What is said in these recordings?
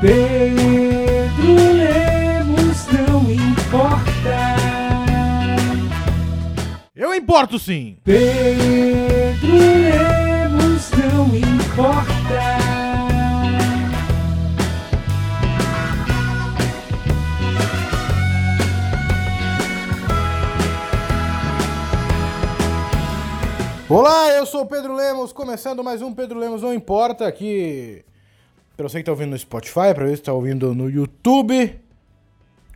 Pedro Lemos não importa. Eu importo sim. Pedro Lemos não importa. Olá, eu sou o Pedro Lemos, começando mais um Pedro Lemos Não Importa aqui. Pra você que tá ouvindo no Spotify, pra você que tá ouvindo no YouTube.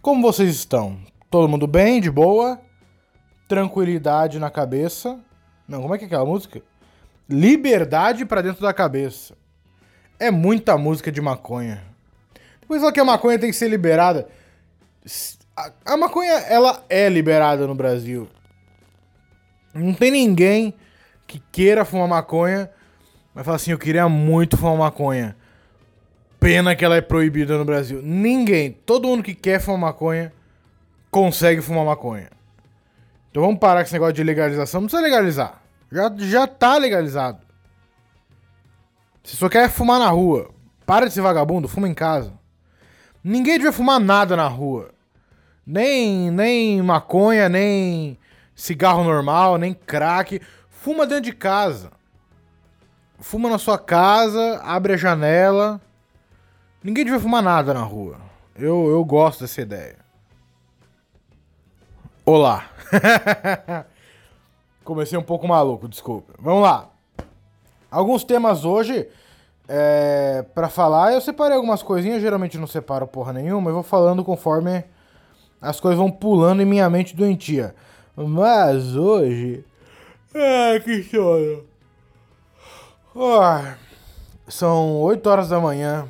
Como vocês estão? Todo mundo bem, de boa? Tranquilidade na cabeça? Não, como é que é aquela música? Liberdade pra dentro da cabeça. É muita música de maconha. Depois fala que a maconha tem que ser liberada. A, a maconha, ela é liberada no Brasil. Não tem ninguém que queira fumar maconha, mas fala assim, eu queria muito fumar maconha. Pena que ela é proibida no Brasil. Ninguém, todo mundo que quer fumar maconha, consegue fumar maconha. Então vamos parar com esse negócio de legalização. Não precisa legalizar. Já, já tá legalizado. Se só quer fumar na rua, para de ser vagabundo, fuma em casa. Ninguém devia fumar nada na rua. Nem, nem maconha, nem cigarro normal, nem crack. Fuma dentro de casa. Fuma na sua casa, abre a janela. Ninguém devia fumar nada na rua. Eu, eu gosto dessa ideia. Olá. Comecei um pouco maluco, desculpa. Vamos lá. Alguns temas hoje é, para falar. Eu separei algumas coisinhas, geralmente não separo porra nenhuma. Eu vou falando conforme as coisas vão pulando em minha mente doentia. Mas hoje ah, que sono. Oh, são 8 horas da manhã.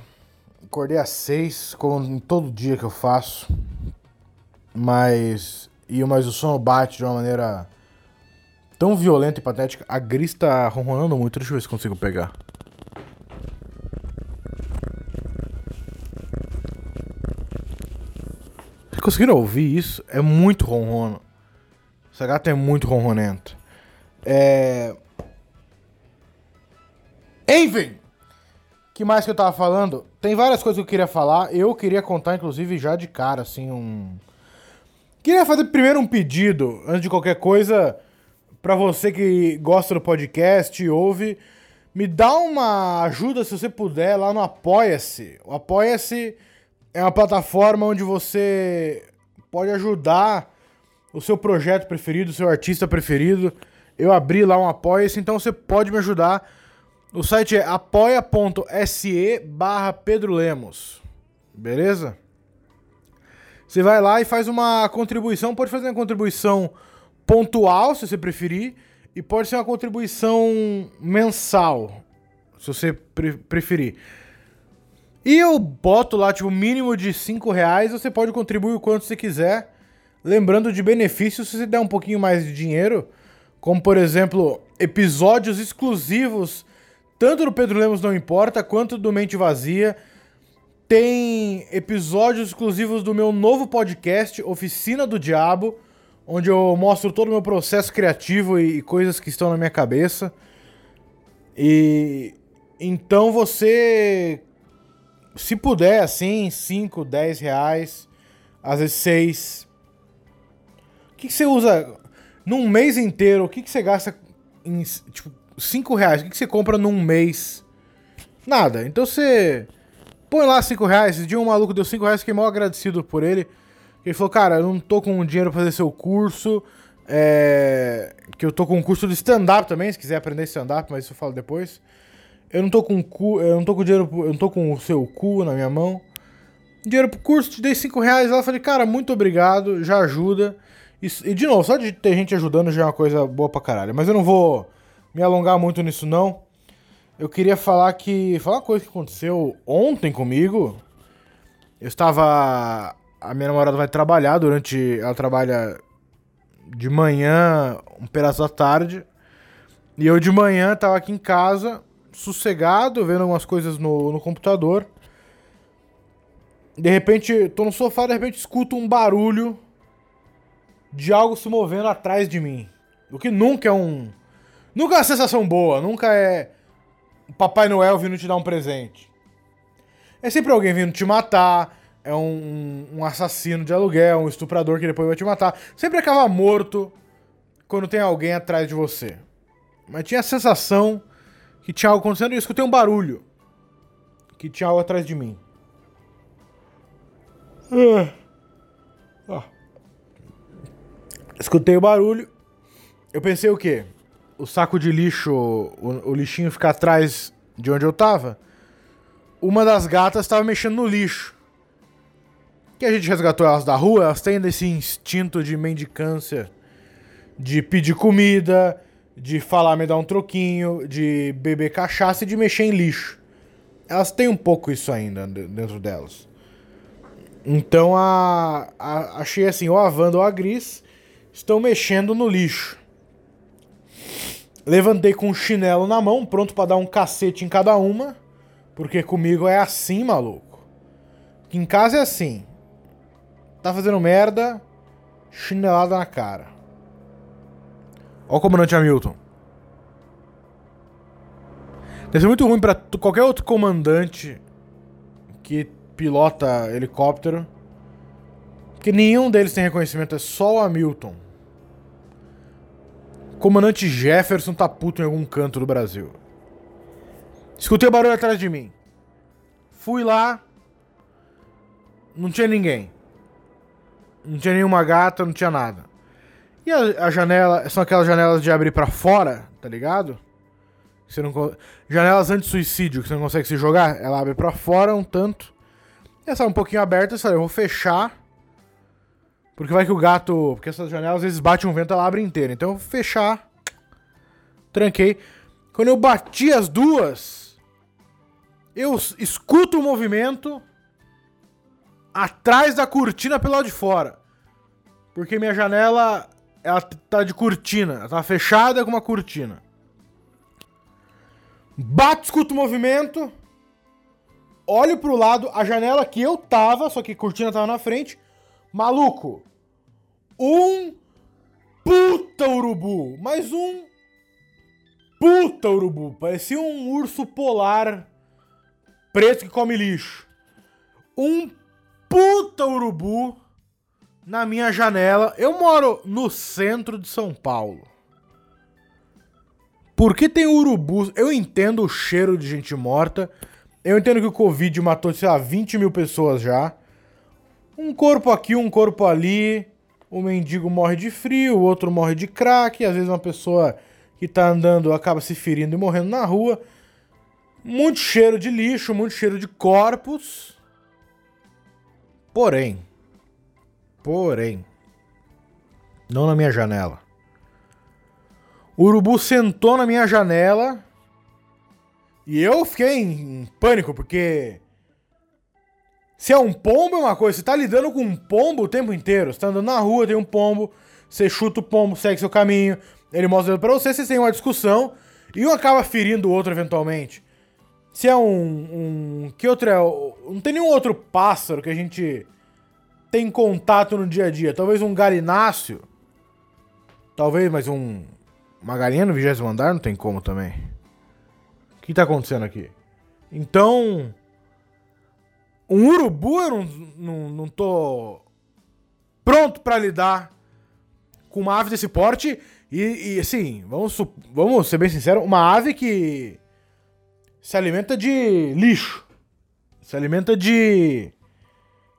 Acordei às 6, como em todo dia que eu faço. Mas. E, mas o sono bate de uma maneira tão violenta e patética. A Gris tá ronronando muito. Deixa eu ver se consigo pegar. Vocês conseguiram ouvir isso? É muito ronrono. Essa gata é muito ronronenta. É... Enfim, que mais que eu tava falando? Tem várias coisas que eu queria falar. Eu queria contar, inclusive, já de cara, assim, um. Queria fazer primeiro um pedido, antes de qualquer coisa, para você que gosta do podcast, ouve, me dá uma ajuda se você puder lá no Apoia-se. O Apoia-se é uma plataforma onde você pode ajudar o seu projeto preferido, o seu artista preferido. Eu abri lá um apoia-se, então você pode me ajudar. O site é apoia.se barra Pedro Lemos. Beleza? Você vai lá e faz uma contribuição. Pode fazer uma contribuição pontual, se você preferir. E pode ser uma contribuição mensal, se você pre preferir. E eu boto lá, tipo, mínimo de 5 reais. Você pode contribuir o quanto você quiser. Lembrando de benefícios, se você der um pouquinho mais de dinheiro como por exemplo, episódios exclusivos, tanto do Pedro Lemos Não Importa, quanto do Mente Vazia. Tem episódios exclusivos do meu novo podcast, Oficina do Diabo, onde eu mostro todo o meu processo criativo e, coisas que estão na minha cabeça. E então você, se puder, assim, 5, 10 reais, às vezes 6. O que, que você usa? Num mês inteiro, o que, que você gasta em, tipo, 5 reais? O que, você compra num mês? Nada. Então você põe lá 5 reais. Esse dia um maluco deu 5 reais, fiquei mal agradecido por ele. Ele falou, cara, eu não tô com dinheiro pra fazer seu curso. É... Que eu tô com um curso de stand-up também, se quiser aprender stand-up, mas isso eu falo depois. Eu não tô com cu, eu não tô com dinheiro, eu não tô com o seu cu na minha mão. Dinheiro pro curso, te dei 5 reais. Ela falei, cara, muito obrigado, já ajuda. Isso, e de novo, só de ter gente ajudando já é uma coisa boa pra caralho. Mas eu não vou me alongar muito nisso, não. Eu queria falar que. Falar uma coisa que aconteceu ontem comigo. Eu estava. A minha namorada vai trabalhar durante. Ela trabalha de manhã, um pedaço da tarde. E eu de manhã tava aqui em casa, sossegado, vendo algumas coisas no, no computador. De repente, tô no sofá, de repente escuto um barulho de algo se movendo atrás de mim. O que nunca é um. Nunca é uma sensação boa, nunca é. Papai Noel vindo te dar um presente. É sempre alguém vindo te matar, é um, um assassino de aluguel, um estuprador que depois vai te matar. Sempre acaba morto quando tem alguém atrás de você. Mas tinha a sensação que tinha algo acontecendo e eu escutei um barulho. Que tinha algo atrás de mim. Ah. Ah. Escutei o barulho. Eu pensei o quê? O saco de lixo, o, o lixinho ficar atrás de onde eu tava? Uma das gatas estava mexendo no lixo. Que a gente resgatou elas da rua, elas têm esse instinto de mendicância, de pedir comida, de falar me dar um troquinho, de beber cachaça e de mexer em lixo. Elas têm um pouco isso ainda dentro delas. Então a, a achei assim, ou a Wanda ou a Gris estão mexendo no lixo. Levantei com um chinelo na mão, pronto para dar um cacete em cada uma, porque comigo é assim, maluco. Que em casa é assim. Tá fazendo merda, chinelada na cara. Ó o comandante Hamilton. Deve ser muito ruim para qualquer outro comandante que pilota helicóptero. Porque nenhum deles tem reconhecimento, é só o Hamilton. Comandante Jefferson tá puto em algum canto do Brasil. Escutei o barulho atrás de mim. Fui lá. Não tinha ninguém. Não tinha nenhuma gata, não tinha nada. E a, a janela, são aquelas janelas de abrir para fora, tá ligado? Você não, janelas anti-suicídio que você não consegue se jogar, ela abre para fora um tanto. Essa é um pouquinho aberta, eu vou fechar. Porque vai que o gato. Porque essas janelas às vezes bate um vento, ela abre inteira. Então eu vou fechar. Tranquei. Quando eu bati as duas, eu escuto o movimento atrás da cortina pelo lado de fora. Porque minha janela ela tá de cortina, ela tá fechada com uma cortina. Bato, escuto o movimento olho pro lado, a janela que eu tava, só que a cortina tava na frente. Maluco, um puta urubu, mas um puta urubu. Parecia um urso polar preto que come lixo. Um puta urubu na minha janela. Eu moro no centro de São Paulo. Por que tem urubu? Eu entendo o cheiro de gente morta. Eu entendo que o Covid matou, sei lá, 20 mil pessoas já. Um corpo aqui, um corpo ali. O mendigo morre de frio, o outro morre de crack. Às vezes uma pessoa que tá andando acaba se ferindo e morrendo na rua. Muito cheiro de lixo, muito cheiro de corpos. Porém, porém, não na minha janela. O urubu sentou na minha janela e eu fiquei em pânico, porque. Se é um pombo é uma coisa, você tá lidando com um pombo o tempo inteiro. Você tá andando na rua, tem um pombo, você chuta o pombo, segue seu caminho, ele mostra pra você, vocês têm uma discussão e um acaba ferindo o outro eventualmente. Se é um. um que outro é? Não tem nenhum outro pássaro que a gente tem contato no dia a dia. Talvez um galináceo. Talvez, mas um. Uma galinha no vigésimo andar não tem como também que tá acontecendo aqui? Então, um urubu eu não, não, não tô pronto para lidar com uma ave desse porte. E, e assim, vamos, vamos ser bem sinceros, uma ave que se alimenta de lixo. Se alimenta de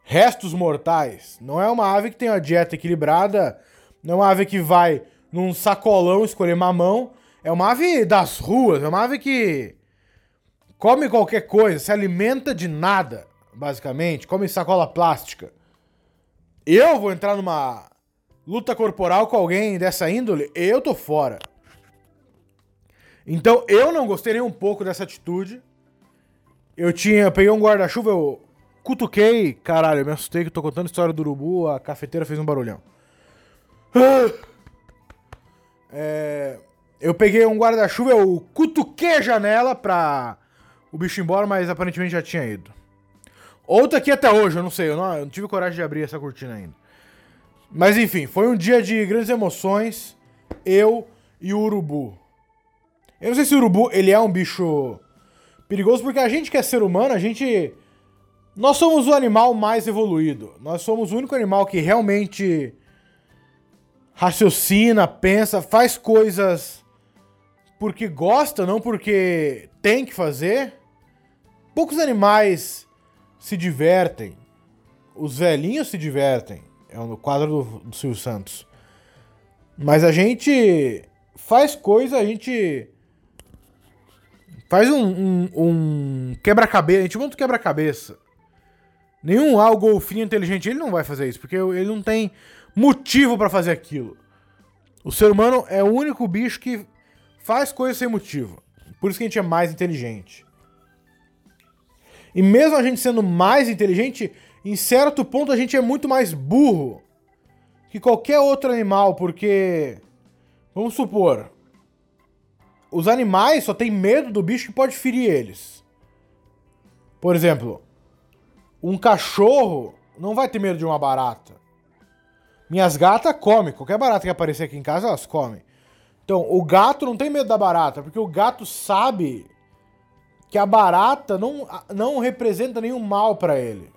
restos mortais. Não é uma ave que tem uma dieta equilibrada. Não é uma ave que vai num sacolão escolher mamão é uma ave das ruas, é uma ave que come qualquer coisa, se alimenta de nada, basicamente, come sacola plástica. Eu vou entrar numa luta corporal com alguém dessa índole, eu tô fora. Então eu não gostei nem um pouco dessa atitude. Eu tinha, eu peguei um guarda-chuva, eu cutuquei, caralho, eu me assustei que eu tô contando a história do urubu, a cafeteira fez um barulhão. É, eu peguei um guarda-chuva, eu cutuquei a janela pra o bicho ir embora, mas aparentemente já tinha ido. Ou tá aqui até hoje, eu não sei, eu não, eu não tive coragem de abrir essa cortina ainda. Mas enfim, foi um dia de grandes emoções, eu e o urubu. Eu não sei se o urubu ele é um bicho perigoso, porque a gente que é ser humano, a gente Nós somos o animal mais evoluído. Nós somos o único animal que realmente raciocina, pensa, faz coisas porque gosta, não porque tem que fazer. Poucos animais se divertem. Os velhinhos se divertem. É no quadro do, do Silvio Santos. Mas a gente faz coisa, a gente faz um, um, um quebra-cabeça. A gente monta um quebra-cabeça. Nenhum ah, o golfinho inteligente, ele não vai fazer isso, porque ele não tem motivo para fazer aquilo. O ser humano é o único bicho que faz coisas sem motivo. Por isso que a gente é mais inteligente. E mesmo a gente sendo mais inteligente, em certo ponto a gente é muito mais burro que qualquer outro animal, porque vamos supor, os animais só têm medo do bicho que pode ferir eles. Por exemplo, um cachorro não vai ter medo de uma barata. Minhas gatas comem. Qualquer barata que aparecer aqui em casa, elas comem. Então, o gato não tem medo da barata, porque o gato sabe que a barata não, não representa nenhum mal para ele.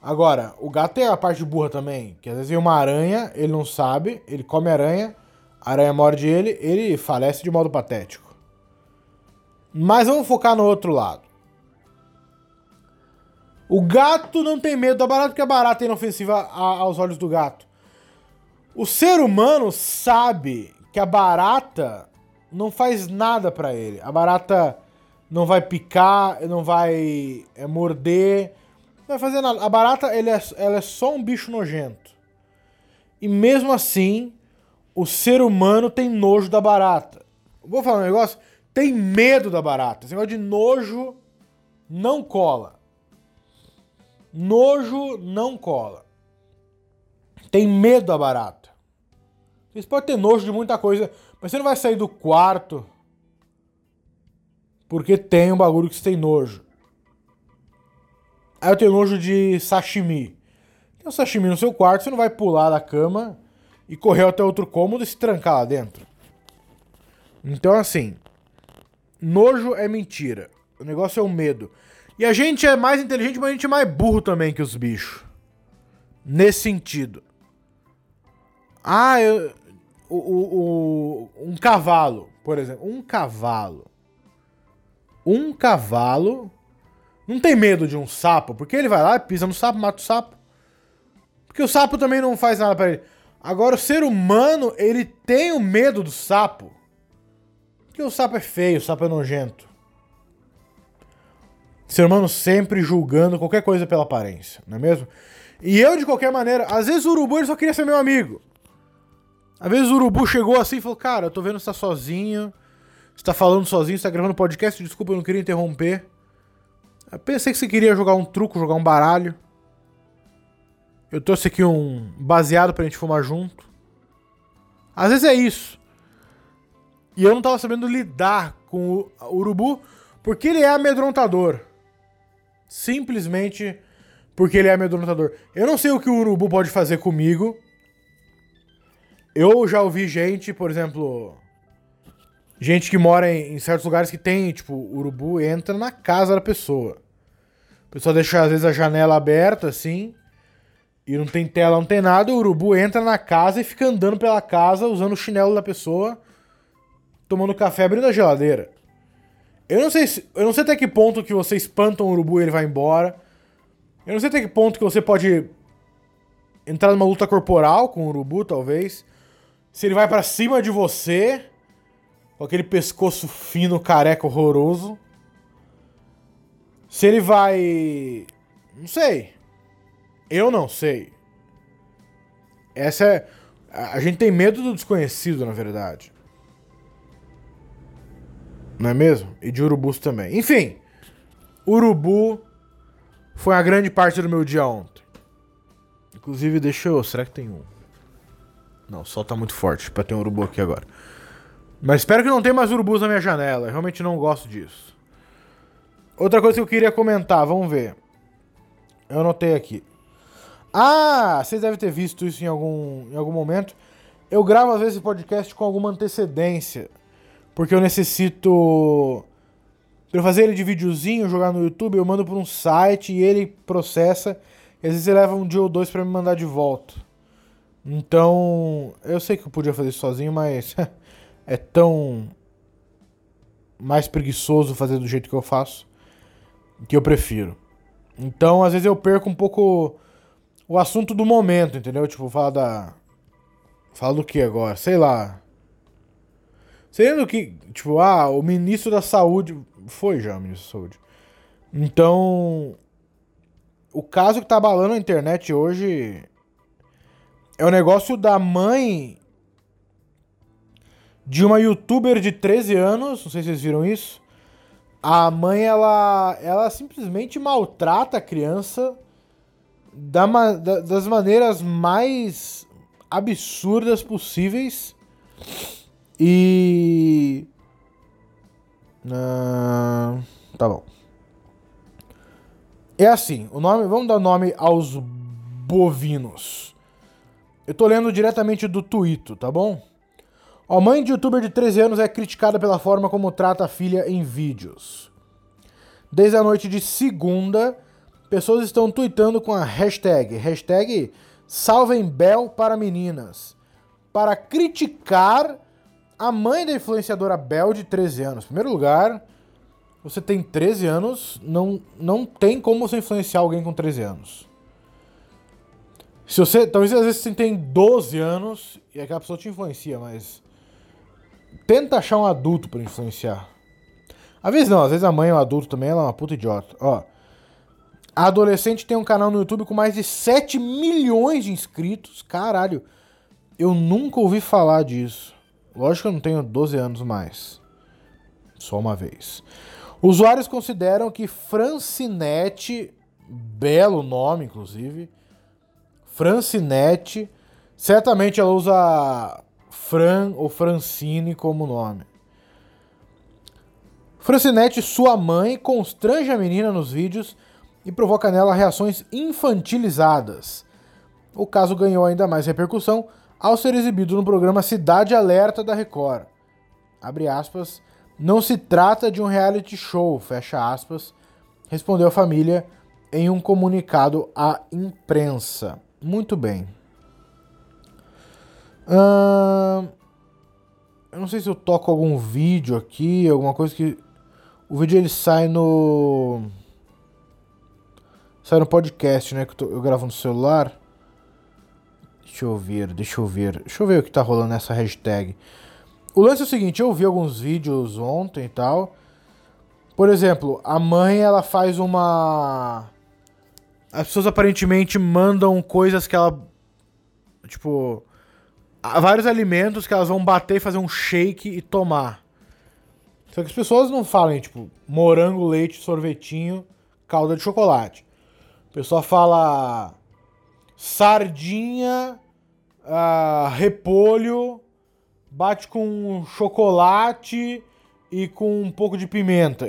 Agora, o gato tem a parte burra também, que às vezes vem uma aranha, ele não sabe, ele come aranha, a aranha morde ele, ele falece de modo patético. Mas vamos focar no outro lado. O gato não tem medo da barata porque a barata é inofensiva aos olhos do gato. O ser humano sabe que a barata não faz nada para ele. A barata não vai picar, não vai é, morder, não vai fazer nada. A barata é, ela é só um bicho nojento. E mesmo assim, o ser humano tem nojo da barata. Vou falar um negócio? Tem medo da barata. Esse negócio de nojo não cola. Nojo não cola. Tem medo da barata. Você pode ter nojo de muita coisa, mas você não vai sair do quarto porque tem um bagulho que você tem nojo. Aí eu tenho nojo de sashimi. Tem um sashimi no seu quarto, você não vai pular da cama e correr até outro cômodo e se trancar lá dentro. Então, assim, nojo é mentira. O negócio é o medo. E a gente é mais inteligente, mas a gente é mais burro também que os bichos. Nesse sentido. Ah, eu, o, o, o, um cavalo, por exemplo. Um cavalo. Um cavalo não tem medo de um sapo, porque ele vai lá, pisa no sapo, mata o sapo. Porque o sapo também não faz nada para ele. Agora, o ser humano, ele tem o medo do sapo. Porque o sapo é feio, o sapo é nojento. Ser humano sempre julgando qualquer coisa pela aparência, não é mesmo? E eu, de qualquer maneira, às vezes o urubu ele só queria ser meu amigo. Às vezes o urubu chegou assim e falou: Cara, eu tô vendo que você tá sozinho. Você tá falando sozinho, você tá gravando podcast. Desculpa, eu não queria interromper. Eu pensei que você queria jogar um truco, jogar um baralho. Eu trouxe aqui um baseado pra gente fumar junto. Às vezes é isso. E eu não tava sabendo lidar com o urubu porque ele é amedrontador. Simplesmente porque ele é amedrontador. Eu não sei o que o urubu pode fazer comigo. Eu já ouvi gente, por exemplo, gente que mora em, em, certos lugares que tem, tipo, urubu entra na casa da pessoa. A pessoa deixa às vezes a janela aberta assim, e não tem tela, não tem nada, o urubu entra na casa e fica andando pela casa usando o chinelo da pessoa, tomando café, abrindo a geladeira. Eu não sei, se, eu não sei até que ponto que você espanta um urubu e ele vai embora. Eu não sei até que ponto que você pode entrar numa luta corporal com o urubu, talvez. Se ele vai para cima de você, com aquele pescoço fino, careca, horroroso. Se ele vai. Não sei. Eu não sei. Essa é. A gente tem medo do desconhecido, na verdade. Não é mesmo? E de urubus também. Enfim, urubu foi a grande parte do meu dia ontem. Inclusive, deixa eu. Será que tem um? Não, o sol tá muito forte pra ter um urubu aqui agora. Mas espero que não tenha mais urubus na minha janela. Eu realmente não gosto disso. Outra coisa que eu queria comentar, vamos ver. Eu anotei aqui. Ah, vocês devem ter visto isso em algum, em algum momento. Eu gravo às vezes podcast com alguma antecedência. Porque eu necessito Pra eu fazer ele de videozinho, jogar no YouTube, eu mando pra um site e ele processa. E às vezes ele leva um dia ou dois pra me mandar de volta. Então, eu sei que eu podia fazer isso sozinho, mas é tão mais preguiçoso fazer do jeito que eu faço que eu prefiro. Então, às vezes eu perco um pouco o assunto do momento, entendeu? Tipo, fala da. Fala do que agora? Sei lá. Sei do que. Tipo, ah, o ministro da saúde. Foi já o ministro da saúde. Então. O caso que tá abalando a internet hoje. É o negócio da mãe. De uma youtuber de 13 anos. Não sei se vocês viram isso. A mãe, ela. Ela simplesmente maltrata a criança da, da, das maneiras mais absurdas possíveis. E. Tá bom. É assim, o nome. Vamos dar nome aos bovinos. Eu tô lendo diretamente do Twitter, tá bom? A mãe de youtuber de 13 anos é criticada pela forma como trata a filha em vídeos. Desde a noite de segunda, pessoas estão tweetando com a hashtag, hashtag para meninas, para criticar a mãe da influenciadora Bel de 13 anos. Em primeiro lugar, você tem 13 anos, não, não tem como você influenciar alguém com 13 anos. Se você, talvez às vezes você tem 12 anos e aquela pessoa te influencia, mas tenta achar um adulto para influenciar. Às vezes não, às vezes a mãe é um adulto também, ela é uma puta idiota. Ó, a adolescente tem um canal no YouTube com mais de 7 milhões de inscritos. Caralho, eu nunca ouvi falar disso. Lógico que eu não tenho 12 anos mais. Só uma vez. Usuários consideram que Francinete, belo nome inclusive, Francinete, certamente ela usa Fran ou Francine como nome. Francinete, sua mãe, constrange a menina nos vídeos e provoca nela reações infantilizadas. O caso ganhou ainda mais repercussão ao ser exibido no programa Cidade Alerta da Record. Abre aspas, não se trata de um reality show, fecha aspas, respondeu a família em um comunicado à imprensa. Muito bem. Hum, eu não sei se eu toco algum vídeo aqui, alguma coisa que. O vídeo ele sai no. Sai no podcast, né? Que eu, tô, eu gravo no celular. Deixa eu ver, deixa eu ver. Deixa eu ver o que tá rolando nessa hashtag. O lance é o seguinte, eu vi alguns vídeos ontem e tal. Por exemplo, a mãe ela faz uma. As pessoas aparentemente mandam coisas que ela. Tipo. Vários alimentos que elas vão bater e fazer um shake e tomar. Só que as pessoas não falam, tipo, morango, leite, sorvetinho, calda de chocolate. O pessoal fala sardinha, uh, repolho, bate com chocolate e com um pouco de pimenta.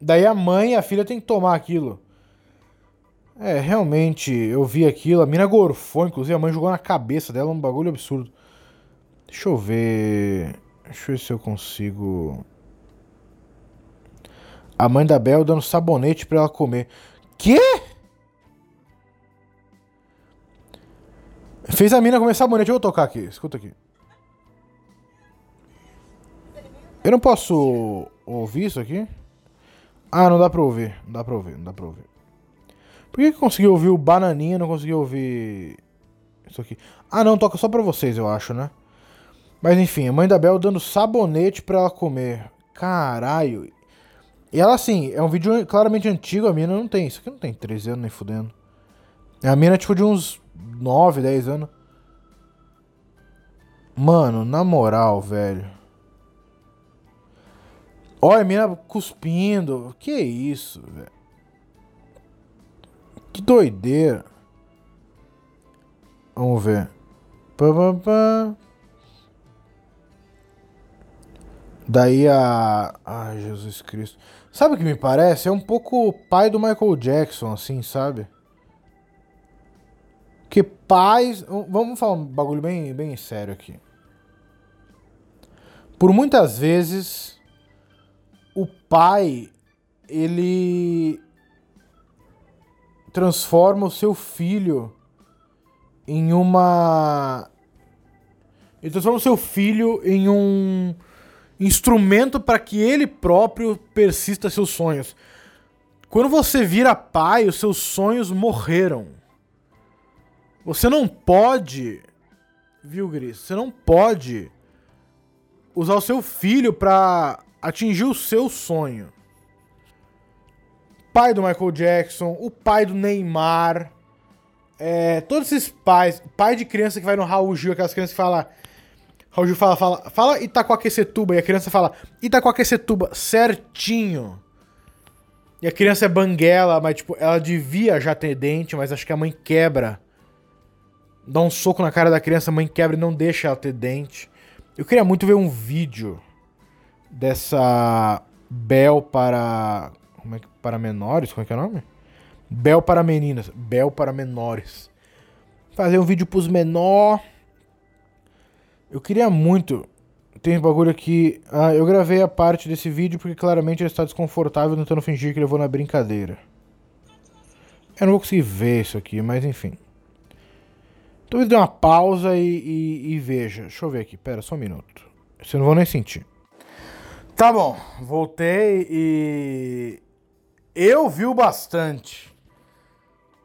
Daí a mãe e a filha tem que tomar aquilo. É, realmente, eu vi aquilo. A mina gorfou, inclusive a mãe jogou na cabeça dela um bagulho absurdo. Deixa eu ver. Deixa eu ver se eu consigo. A mãe da Bel dando sabonete para ela comer. Quê? Fez a mina comer sabonete. Eu vou tocar aqui. Escuta aqui. Eu não posso ouvir isso aqui? Ah, não dá pra ouvir. Não dá pra ouvir, não dá pra ouvir. Por que, que consegui ouvir o bananinha não consegui ouvir isso aqui? Ah, não, toca só pra vocês, eu acho, né? Mas enfim, a mãe da Bel dando sabonete pra ela comer. Caralho. E ela, assim, é um vídeo claramente antigo, a mina não tem. Isso aqui não tem 13 anos nem fudendo. É a mina, tipo, de uns 9, 10 anos. Mano, na moral, velho. Olha a mina cuspindo. Que isso, velho. Que doideira. Vamos ver. Pá, pá, pá. Daí a. Ai, Jesus Cristo. Sabe o que me parece? É um pouco o pai do Michael Jackson, assim, sabe? Que pais. Vamos falar um bagulho bem, bem sério aqui. Por muitas vezes, o pai ele transforma o seu filho em uma. Ele transforma o seu filho em um instrumento para que ele próprio persista seus sonhos. Quando você vira pai, os seus sonhos morreram. Você não pode, viu, Gris? Você não pode usar o seu filho para atingir o seu sonho. Pai do Michael Jackson, o pai do Neymar, é, todos esses pais, pai de criança que vai no Raul Gil, aquelas crianças que falam. Raul Gil fala, fala, fala Itacoaquecetuba, e a criança fala Itacoaquecetuba certinho. E a criança é banguela, mas tipo, ela devia já ter dente, mas acho que a mãe quebra. Dá um soco na cara da criança, a mãe quebra e não deixa ela ter dente. Eu queria muito ver um vídeo dessa Bel para. Como é que. Para menores? Como é que é o nome? Bel para meninas. Bel para menores. Fazer um vídeo pros menor. Eu queria muito. Tem um bagulho aqui. Ah, eu gravei a parte desse vídeo porque claramente ele está desconfortável tentando fingir que levou na brincadeira. Eu não vou conseguir ver isso aqui, mas enfim. Então dê uma pausa e, e, e, veja. Deixa eu ver aqui, pera, só um minuto. Você não vou nem sentir. Tá bom, voltei e. Eu vi bastante.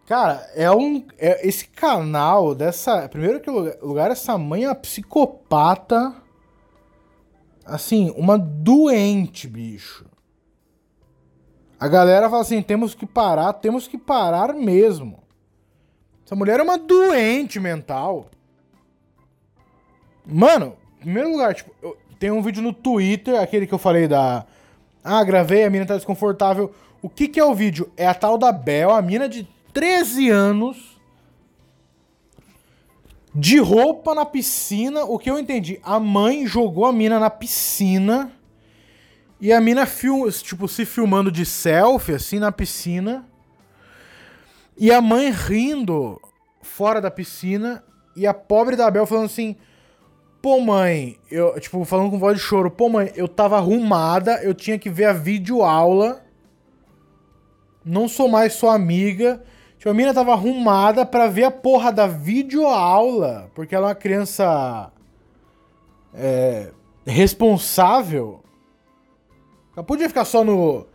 Cara, é um. É, esse canal dessa. Primeiro que lugar, essa mãe é uma psicopata. Assim, uma doente, bicho. A galera fala assim: temos que parar, temos que parar mesmo. Essa mulher é uma doente mental. Mano, em primeiro lugar, tipo, tem um vídeo no Twitter, aquele que eu falei da. Ah, gravei, a mina tá desconfortável. O que que é o vídeo? É a tal da Bel, a mina de 13 anos. De roupa na piscina. O que eu entendi? A mãe jogou a mina na piscina. E a mina, film, tipo, se filmando de selfie, assim, na piscina. E a mãe rindo fora da piscina. E a pobre da Bel falando assim: Pô, mãe, eu, tipo, falando com voz de choro, pô, mãe, eu tava arrumada, eu tinha que ver a videoaula. Não sou mais sua amiga. Tipo, a mina tava arrumada pra ver a porra da videoaula. Porque ela é uma criança. É, responsável. Ela podia ficar só no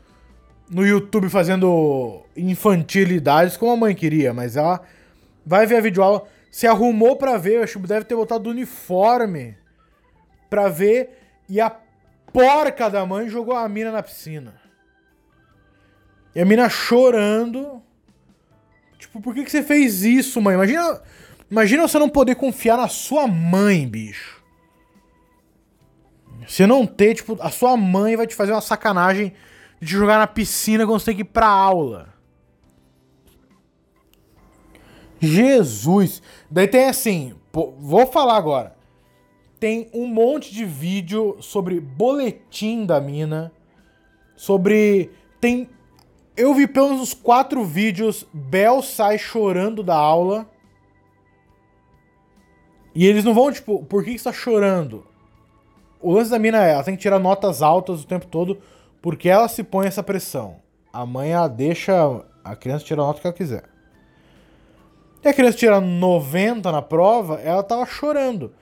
no YouTube fazendo infantilidades como a mãe queria, mas ela vai ver a videoaula, se arrumou para ver, acho que deve ter botado uniforme pra ver e a porca da mãe jogou a mina na piscina. E a mina chorando. Tipo, por que, que você fez isso, mãe? Imagina, imagina você não poder confiar na sua mãe, bicho. Você não ter, tipo, a sua mãe vai te fazer uma sacanagem de jogar na piscina quando você tem que ir pra aula. Jesus! Daí tem assim, pô, vou falar agora. Tem um monte de vídeo sobre boletim da mina, sobre. Tem. Eu vi pelo menos uns quatro vídeos. Bel sai chorando da aula. E eles não vão, tipo, por que você tá chorando? O lance da mina é, ela tem que tirar notas altas o tempo todo porque ela se põe essa pressão. A mãe ela deixa a criança tirar a nota que ela quiser. E a criança tira 90 na prova, ela tava chorando.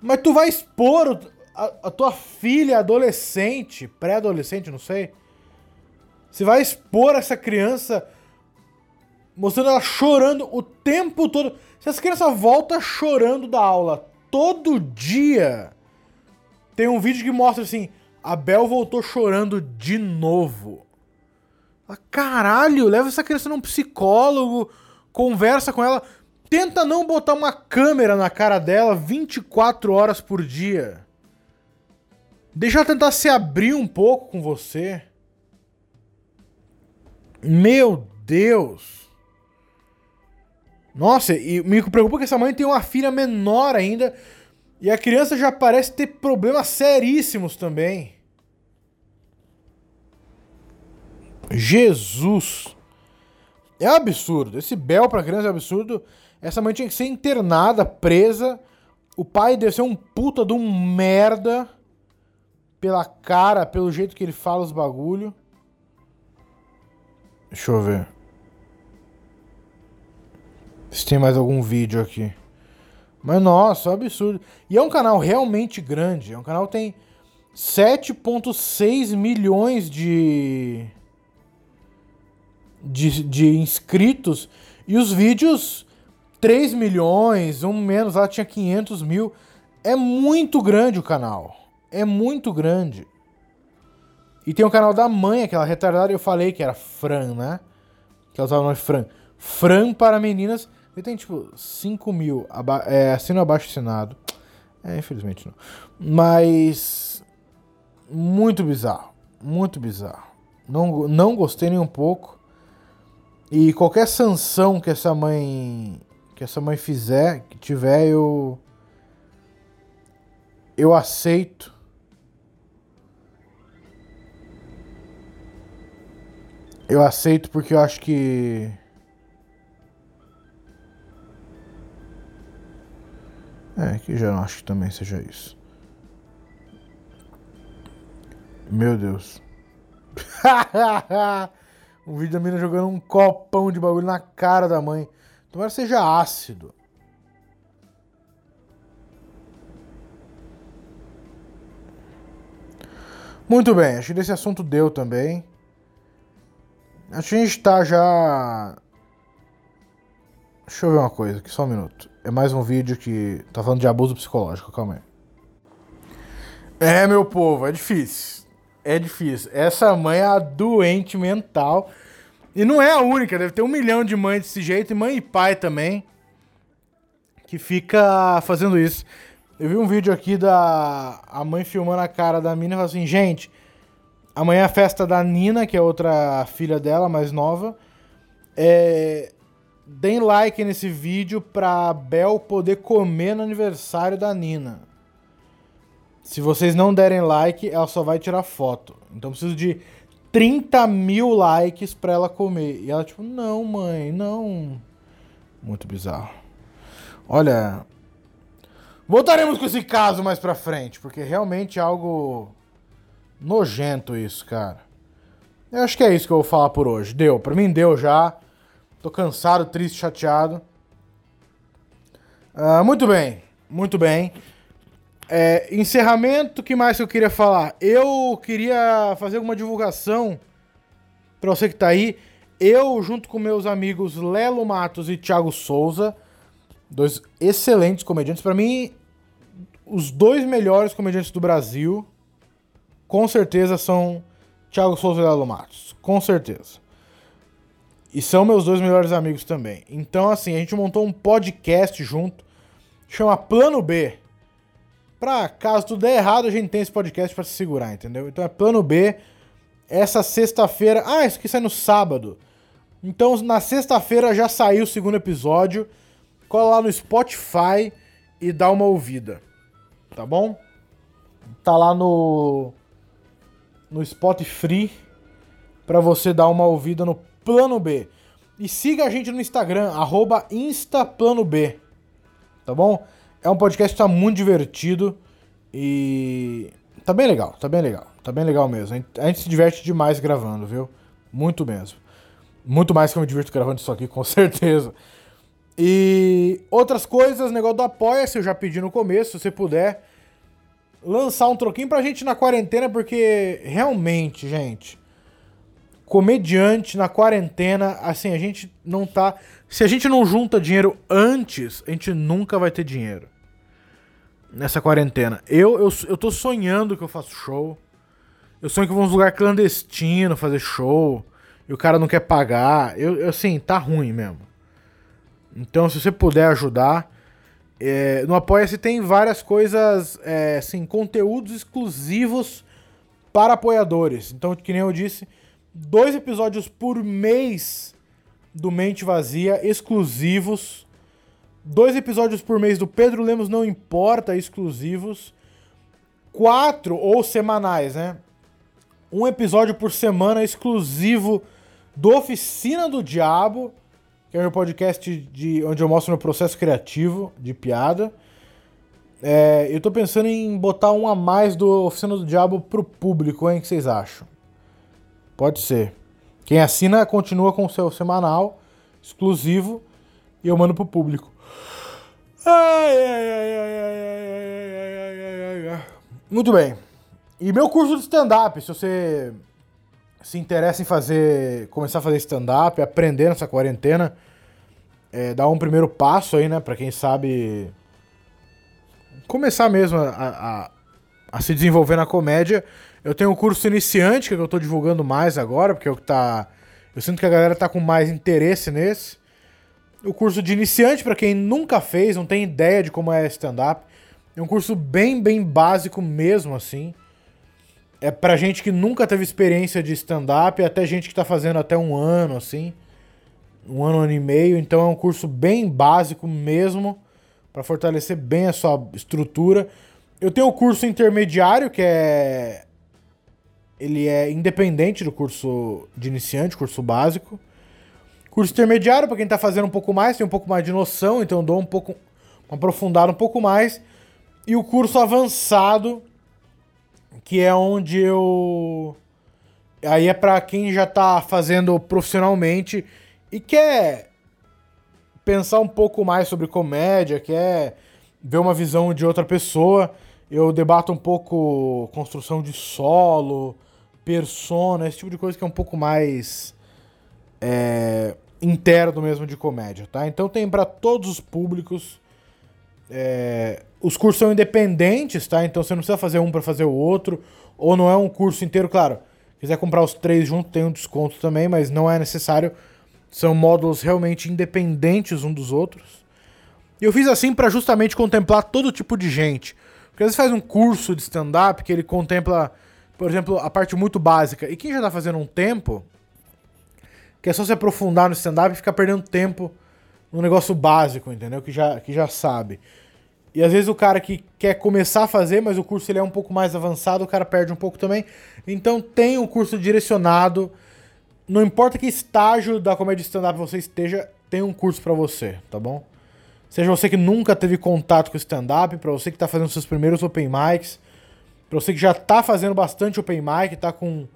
Mas tu vai expor a, a tua filha adolescente, pré-adolescente, não sei. Você vai expor essa criança mostrando ela chorando o tempo todo. Se essa criança volta chorando da aula todo dia, tem um vídeo que mostra assim: a Bel voltou chorando de novo. Ah, caralho, leva essa criança num psicólogo, conversa com ela. Tenta não botar uma câmera na cara dela 24 horas por dia. Deixa ela tentar se abrir um pouco com você. Meu Deus. Nossa, e me preocupa que essa mãe tem uma filha menor ainda. E a criança já parece ter problemas seríssimos também. Jesus! É absurdo. Esse Bel pra criança é absurdo. Essa mãe tinha que ser internada, presa. O pai deve ser um puta de um merda. Pela cara, pelo jeito que ele fala os bagulho. Deixa eu ver. Se tem mais algum vídeo aqui. Mas nossa, é um absurdo. E é um canal realmente grande. É um canal que tem 7.6 milhões de, de de inscritos e os vídeos 3 milhões, um menos lá tinha 500 mil. É muito grande o canal. É muito grande. E tem o canal da mãe, aquela retardada, eu falei que era Fran, né? Que ela usava o nome Fran. Fran para meninas. Ele tem tipo 5 mil. É, assino abaixo assinado. É, infelizmente não. Mas. Muito bizarro. Muito bizarro. Não, não gostei nem um pouco. E qualquer sanção que essa mãe. Que essa mãe fizer, que tiver, eu. Eu aceito Eu aceito porque eu acho que. É, que já não acho que também seja isso. Meu Deus. um vídeo da menina jogando um copão de bagulho na cara da mãe. Tomara que seja ácido. Muito bem, acho que desse assunto deu também. A gente tá já. Deixa eu ver uma coisa aqui, só um minuto. É mais um vídeo que tá falando de abuso psicológico, calma aí. É, meu povo, é difícil. É difícil. Essa mãe é a doente mental. E não é a única, deve ter um milhão de mães desse jeito, e mãe e pai também, que fica fazendo isso. Eu vi um vídeo aqui da a mãe filmando a cara da mina e falou assim, gente, Amanhã é a festa da Nina, que é outra filha dela, mais nova. É... Deem like nesse vídeo pra Bel poder comer no aniversário da Nina. Se vocês não derem like, ela só vai tirar foto. Então preciso de 30 mil likes pra ela comer. E ela, tipo, não, mãe, não. Muito bizarro. Olha. Voltaremos com esse caso mais pra frente, porque realmente é algo Nojento isso, cara. Eu acho que é isso que eu vou falar por hoje. Deu. Pra mim deu já. Tô cansado, triste, chateado. Uh, muito bem. Muito bem. É, encerramento, o que mais eu queria falar? Eu queria fazer alguma divulgação para você que tá aí. Eu, junto com meus amigos Lelo Matos e Thiago Souza, dois excelentes comediantes, para mim, os dois melhores comediantes do Brasil com certeza são Thiago Souza e Lalo Matos. Com certeza. E são meus dois melhores amigos também. Então, assim, a gente montou um podcast junto, chama Plano B. Pra caso tudo der errado, a gente tem esse podcast para se segurar, entendeu? Então é Plano B. Essa sexta-feira. Ah, isso aqui sai no sábado. Então, na sexta-feira já saiu o segundo episódio. Cola lá no Spotify e dá uma ouvida. Tá bom? Tá lá no no Spotify para você dar uma ouvida no Plano B. E siga a gente no Instagram, InstaPlanoB. Tá bom? É um podcast que tá muito divertido e tá bem legal, tá bem legal. Tá bem legal mesmo. A gente se diverte demais gravando, viu? Muito mesmo. Muito mais que eu me divirto gravando isso aqui, com certeza. E outras coisas, negócio do Apoia-se, eu já pedi no começo, se você puder lançar um troquinho pra gente na quarentena, porque realmente, gente, comediante na quarentena, assim, a gente não tá. Se a gente não junta dinheiro antes, a gente nunca vai ter dinheiro. Nessa quarentena. Eu, eu, eu tô sonhando que eu faço show. Eu sonho que eu vou num lugar clandestino fazer show. E o cara não quer pagar. Eu, eu assim, tá ruim mesmo. Então, se você puder ajudar, é, no Apoia-se tem várias coisas, é, assim, conteúdos exclusivos para apoiadores. Então, que nem eu disse, dois episódios por mês do Mente Vazia, exclusivos. Dois episódios por mês do Pedro Lemos Não Importa, exclusivos. Quatro, ou semanais, né? Um episódio por semana exclusivo do Oficina do Diabo que é meu podcast de, onde eu mostro meu processo criativo de piada. É, eu tô pensando em botar um a mais do Oficina do Diabo pro público, hein? O que vocês acham? Pode ser. Quem assina continua com o seu semanal exclusivo e eu mando pro público. Ai, ai, ai, ai, ai, ai, ai, ai, ai, ai. Muito bem. E meu curso de stand-up, se você se interessa em fazer, começar a fazer stand-up, aprender nessa quarentena, é, dar um primeiro passo aí, né, pra quem sabe começar mesmo a, a, a se desenvolver na comédia. Eu tenho um curso iniciante, que eu tô divulgando mais agora, porque é que tá. Eu sinto que a galera tá com mais interesse nesse. O curso de iniciante, para quem nunca fez, não tem ideia de como é stand-up. É um curso bem, bem básico mesmo, assim. É pra gente que nunca teve experiência de stand-up, até gente que tá fazendo até um ano, assim. Um ano, ano e meio. Então é um curso bem básico mesmo, para fortalecer bem a sua estrutura. Eu tenho o curso intermediário, que é. Ele é independente do curso de iniciante, curso básico. Curso intermediário, para quem tá fazendo um pouco mais, tem um pouco mais de noção, então dou um pouco. Aprofundado um pouco mais. E o curso avançado, que é onde eu. Aí é para quem já tá fazendo profissionalmente e quer pensar um pouco mais sobre comédia, quer ver uma visão de outra pessoa. Eu debato um pouco construção de solo, persona, esse tipo de coisa que é um pouco mais é, interno mesmo de comédia, tá? Então tem para todos os públicos. É, os cursos são independentes, tá? Então você não precisa fazer um para fazer o outro, ou não é um curso inteiro, claro. Se quiser comprar os três juntos, tem um desconto também, mas não é necessário. São módulos realmente independentes um dos outros. E eu fiz assim para justamente contemplar todo tipo de gente. Porque às vezes faz um curso de stand-up que ele contempla, por exemplo, a parte muito básica. E quem já tá fazendo um tempo, que é só se aprofundar no stand-up e ficar perdendo tempo no negócio básico, entendeu? Que já, que já sabe. E às vezes o cara que quer começar a fazer, mas o curso ele é um pouco mais avançado, o cara perde um pouco também. Então tem um curso direcionado. Não importa que estágio da comédia stand-up você esteja, tem um curso para você, tá bom? Seja você que nunca teve contato com stand-up, para você que tá fazendo seus primeiros open mics, para você que já tá fazendo bastante open mic, tá com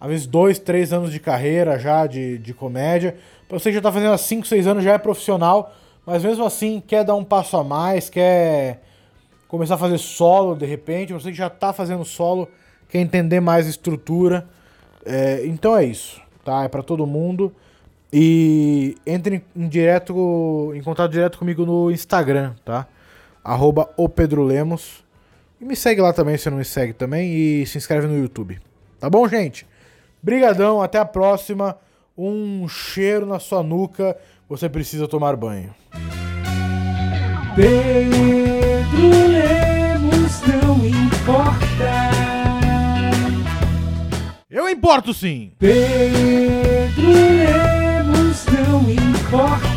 às vezes dois, três anos de carreira já de, de comédia. Pra você que já tá fazendo há 5, 6 anos, já é profissional, mas mesmo assim quer dar um passo a mais, quer começar a fazer solo de repente, você que já tá fazendo solo, quer entender mais estrutura. É, então é isso, tá? É para todo mundo. E entre em, direto, em contato direto comigo no Instagram, tá? Arroba o Pedro Lemos. E me segue lá também se não me segue também. E se inscreve no YouTube. Tá bom, gente? Brigadão, até a próxima. Um cheiro na sua nuca. Você precisa tomar banho. Pedro Lemos não importa. Eu importo sim. Pedro Lemos não importa.